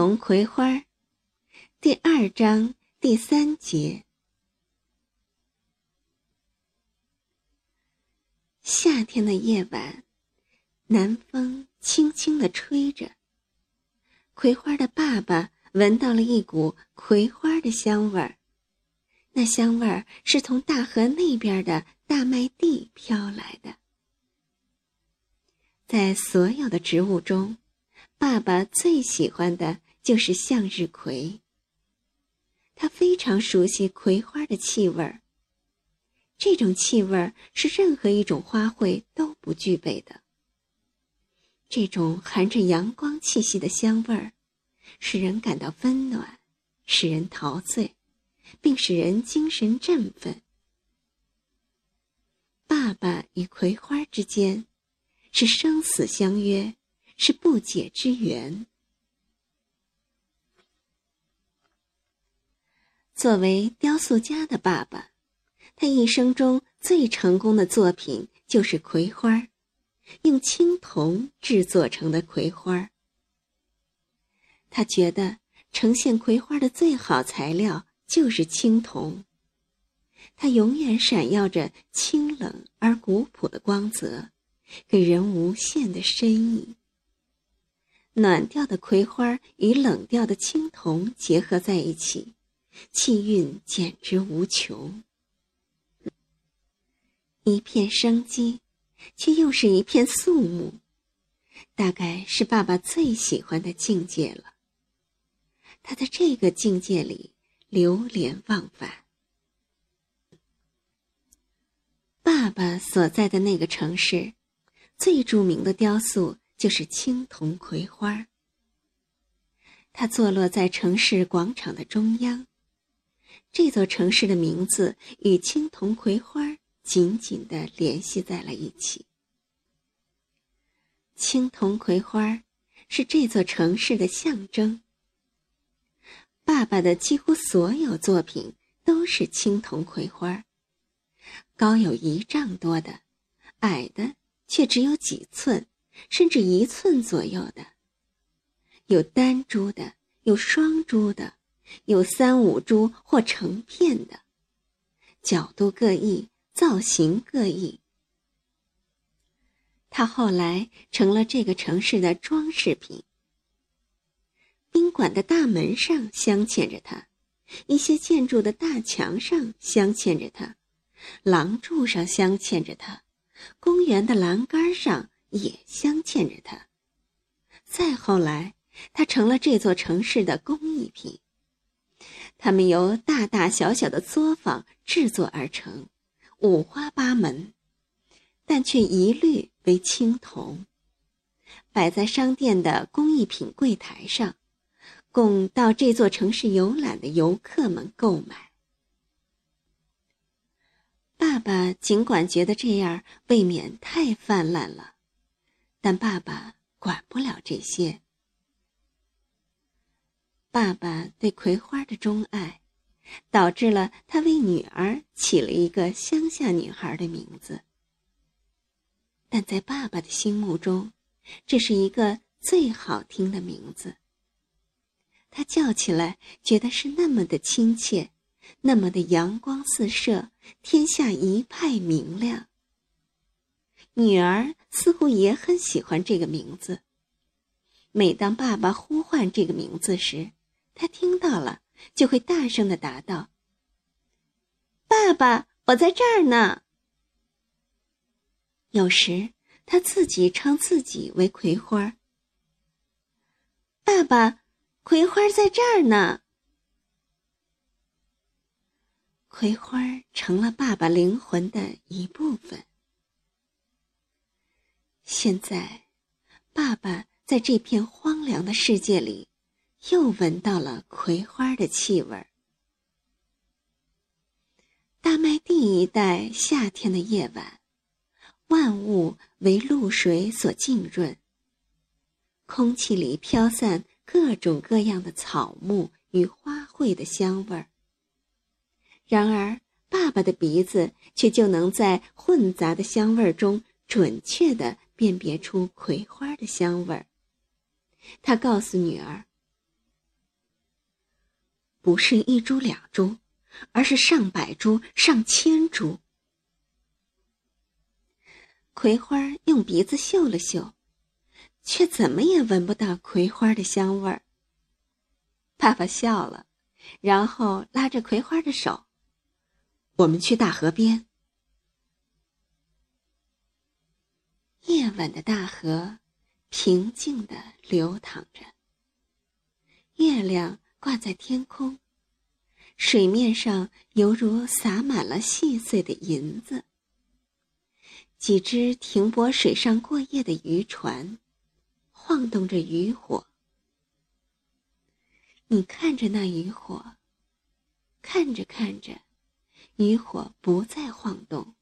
铜葵花，第二章第三节。夏天的夜晚，南风轻轻的吹着。葵花的爸爸闻到了一股葵花的香味儿，那香味儿是从大河那边的大麦地飘来的。在所有的植物中，爸爸最喜欢的就是向日葵。他非常熟悉葵花的气味儿。这种气味儿是任何一种花卉都不具备的。这种含着阳光气息的香味儿，使人感到温暖，使人陶醉，并使人精神振奋。爸爸与葵花之间，是生死相约，是不解之缘。作为雕塑家的爸爸。他一生中最成功的作品就是葵花，用青铜制作成的葵花。他觉得呈现葵花的最好材料就是青铜，它永远闪耀着清冷而古朴的光泽，给人无限的深意。暖调的葵花与冷调的青铜结合在一起，气韵简直无穷。一片生机，却又是一片肃穆，大概是爸爸最喜欢的境界了。他在这个境界里流连忘返。爸爸所在的那个城市，最著名的雕塑就是青铜葵花。它坐落在城市广场的中央，这座城市的名字与青铜葵花。紧紧的联系在了一起。青铜葵花是这座城市的象征。爸爸的几乎所有作品都是青铜葵花，高有一丈多的，矮的却只有几寸，甚至一寸左右的。有单株的，有双株的，有三五株或成片的，角度各异。造型各异，它后来成了这个城市的装饰品。宾馆的大门上镶嵌着它，一些建筑的大墙上镶嵌着它，廊柱上镶嵌着它，公园的栏杆上也镶嵌着它。再后来，它成了这座城市的工艺品。它们由大大小小的作坊制作而成。五花八门，但却一律为青铜，摆在商店的工艺品柜台上，供到这座城市游览的游客们购买。爸爸尽管觉得这样未免太泛滥了，但爸爸管不了这些。爸爸对葵花的钟爱。导致了他为女儿起了一个乡下女孩的名字，但在爸爸的心目中，这是一个最好听的名字。他叫起来觉得是那么的亲切，那么的阳光四射，天下一派明亮。女儿似乎也很喜欢这个名字。每当爸爸呼唤这个名字时，他听到了。就会大声的答道：“爸爸，我在这儿呢。”有时他自己称自己为葵花。爸爸，葵花在这儿呢。葵花成了爸爸灵魂的一部分。现在，爸爸在这片荒凉的世界里。又闻到了葵花的气味。大麦地一带夏天的夜晚，万物为露水所浸润。空气里飘散各种各样的草木与花卉的香味儿。然而，爸爸的鼻子却就能在混杂的香味儿中准确的辨别出葵花的香味儿。他告诉女儿。不是一株两株，而是上百株、上千株。葵花用鼻子嗅了嗅，却怎么也闻不到葵花的香味儿。爸爸笑了，然后拉着葵花的手：“我们去大河边。”夜晚的大河平静的流淌着，月亮挂在天空，水面上犹如洒满了细碎的银子。几只停泊水上过夜的渔船，晃动着渔火。你看着那渔火，看着看着，渔火不再晃动，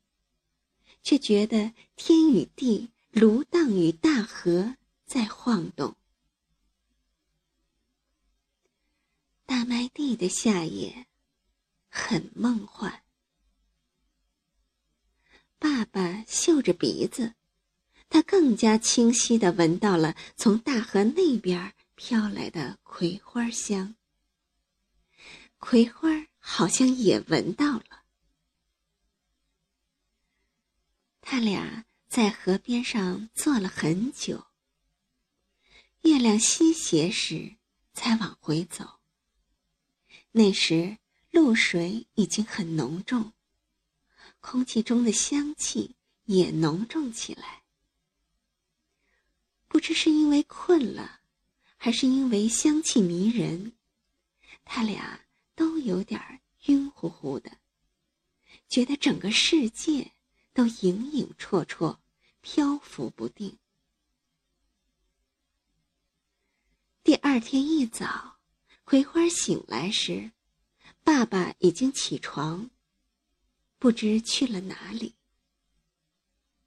却觉得天与地、芦荡与大河在晃动。大麦地的夏夜，很梦幻。爸爸嗅着鼻子，他更加清晰的闻到了从大河那边飘来的葵花香。葵花好像也闻到了。他俩在河边上坐了很久。月亮西斜时，才往回走。那时露水已经很浓重。空气中的香气也浓重起来。不知是因为困了，还是因为香气迷人，他俩都有点晕乎乎的，觉得整个世界都影影绰绰，漂浮不定。第二天一早，葵花醒来时，爸爸已经起床。不知去了哪里。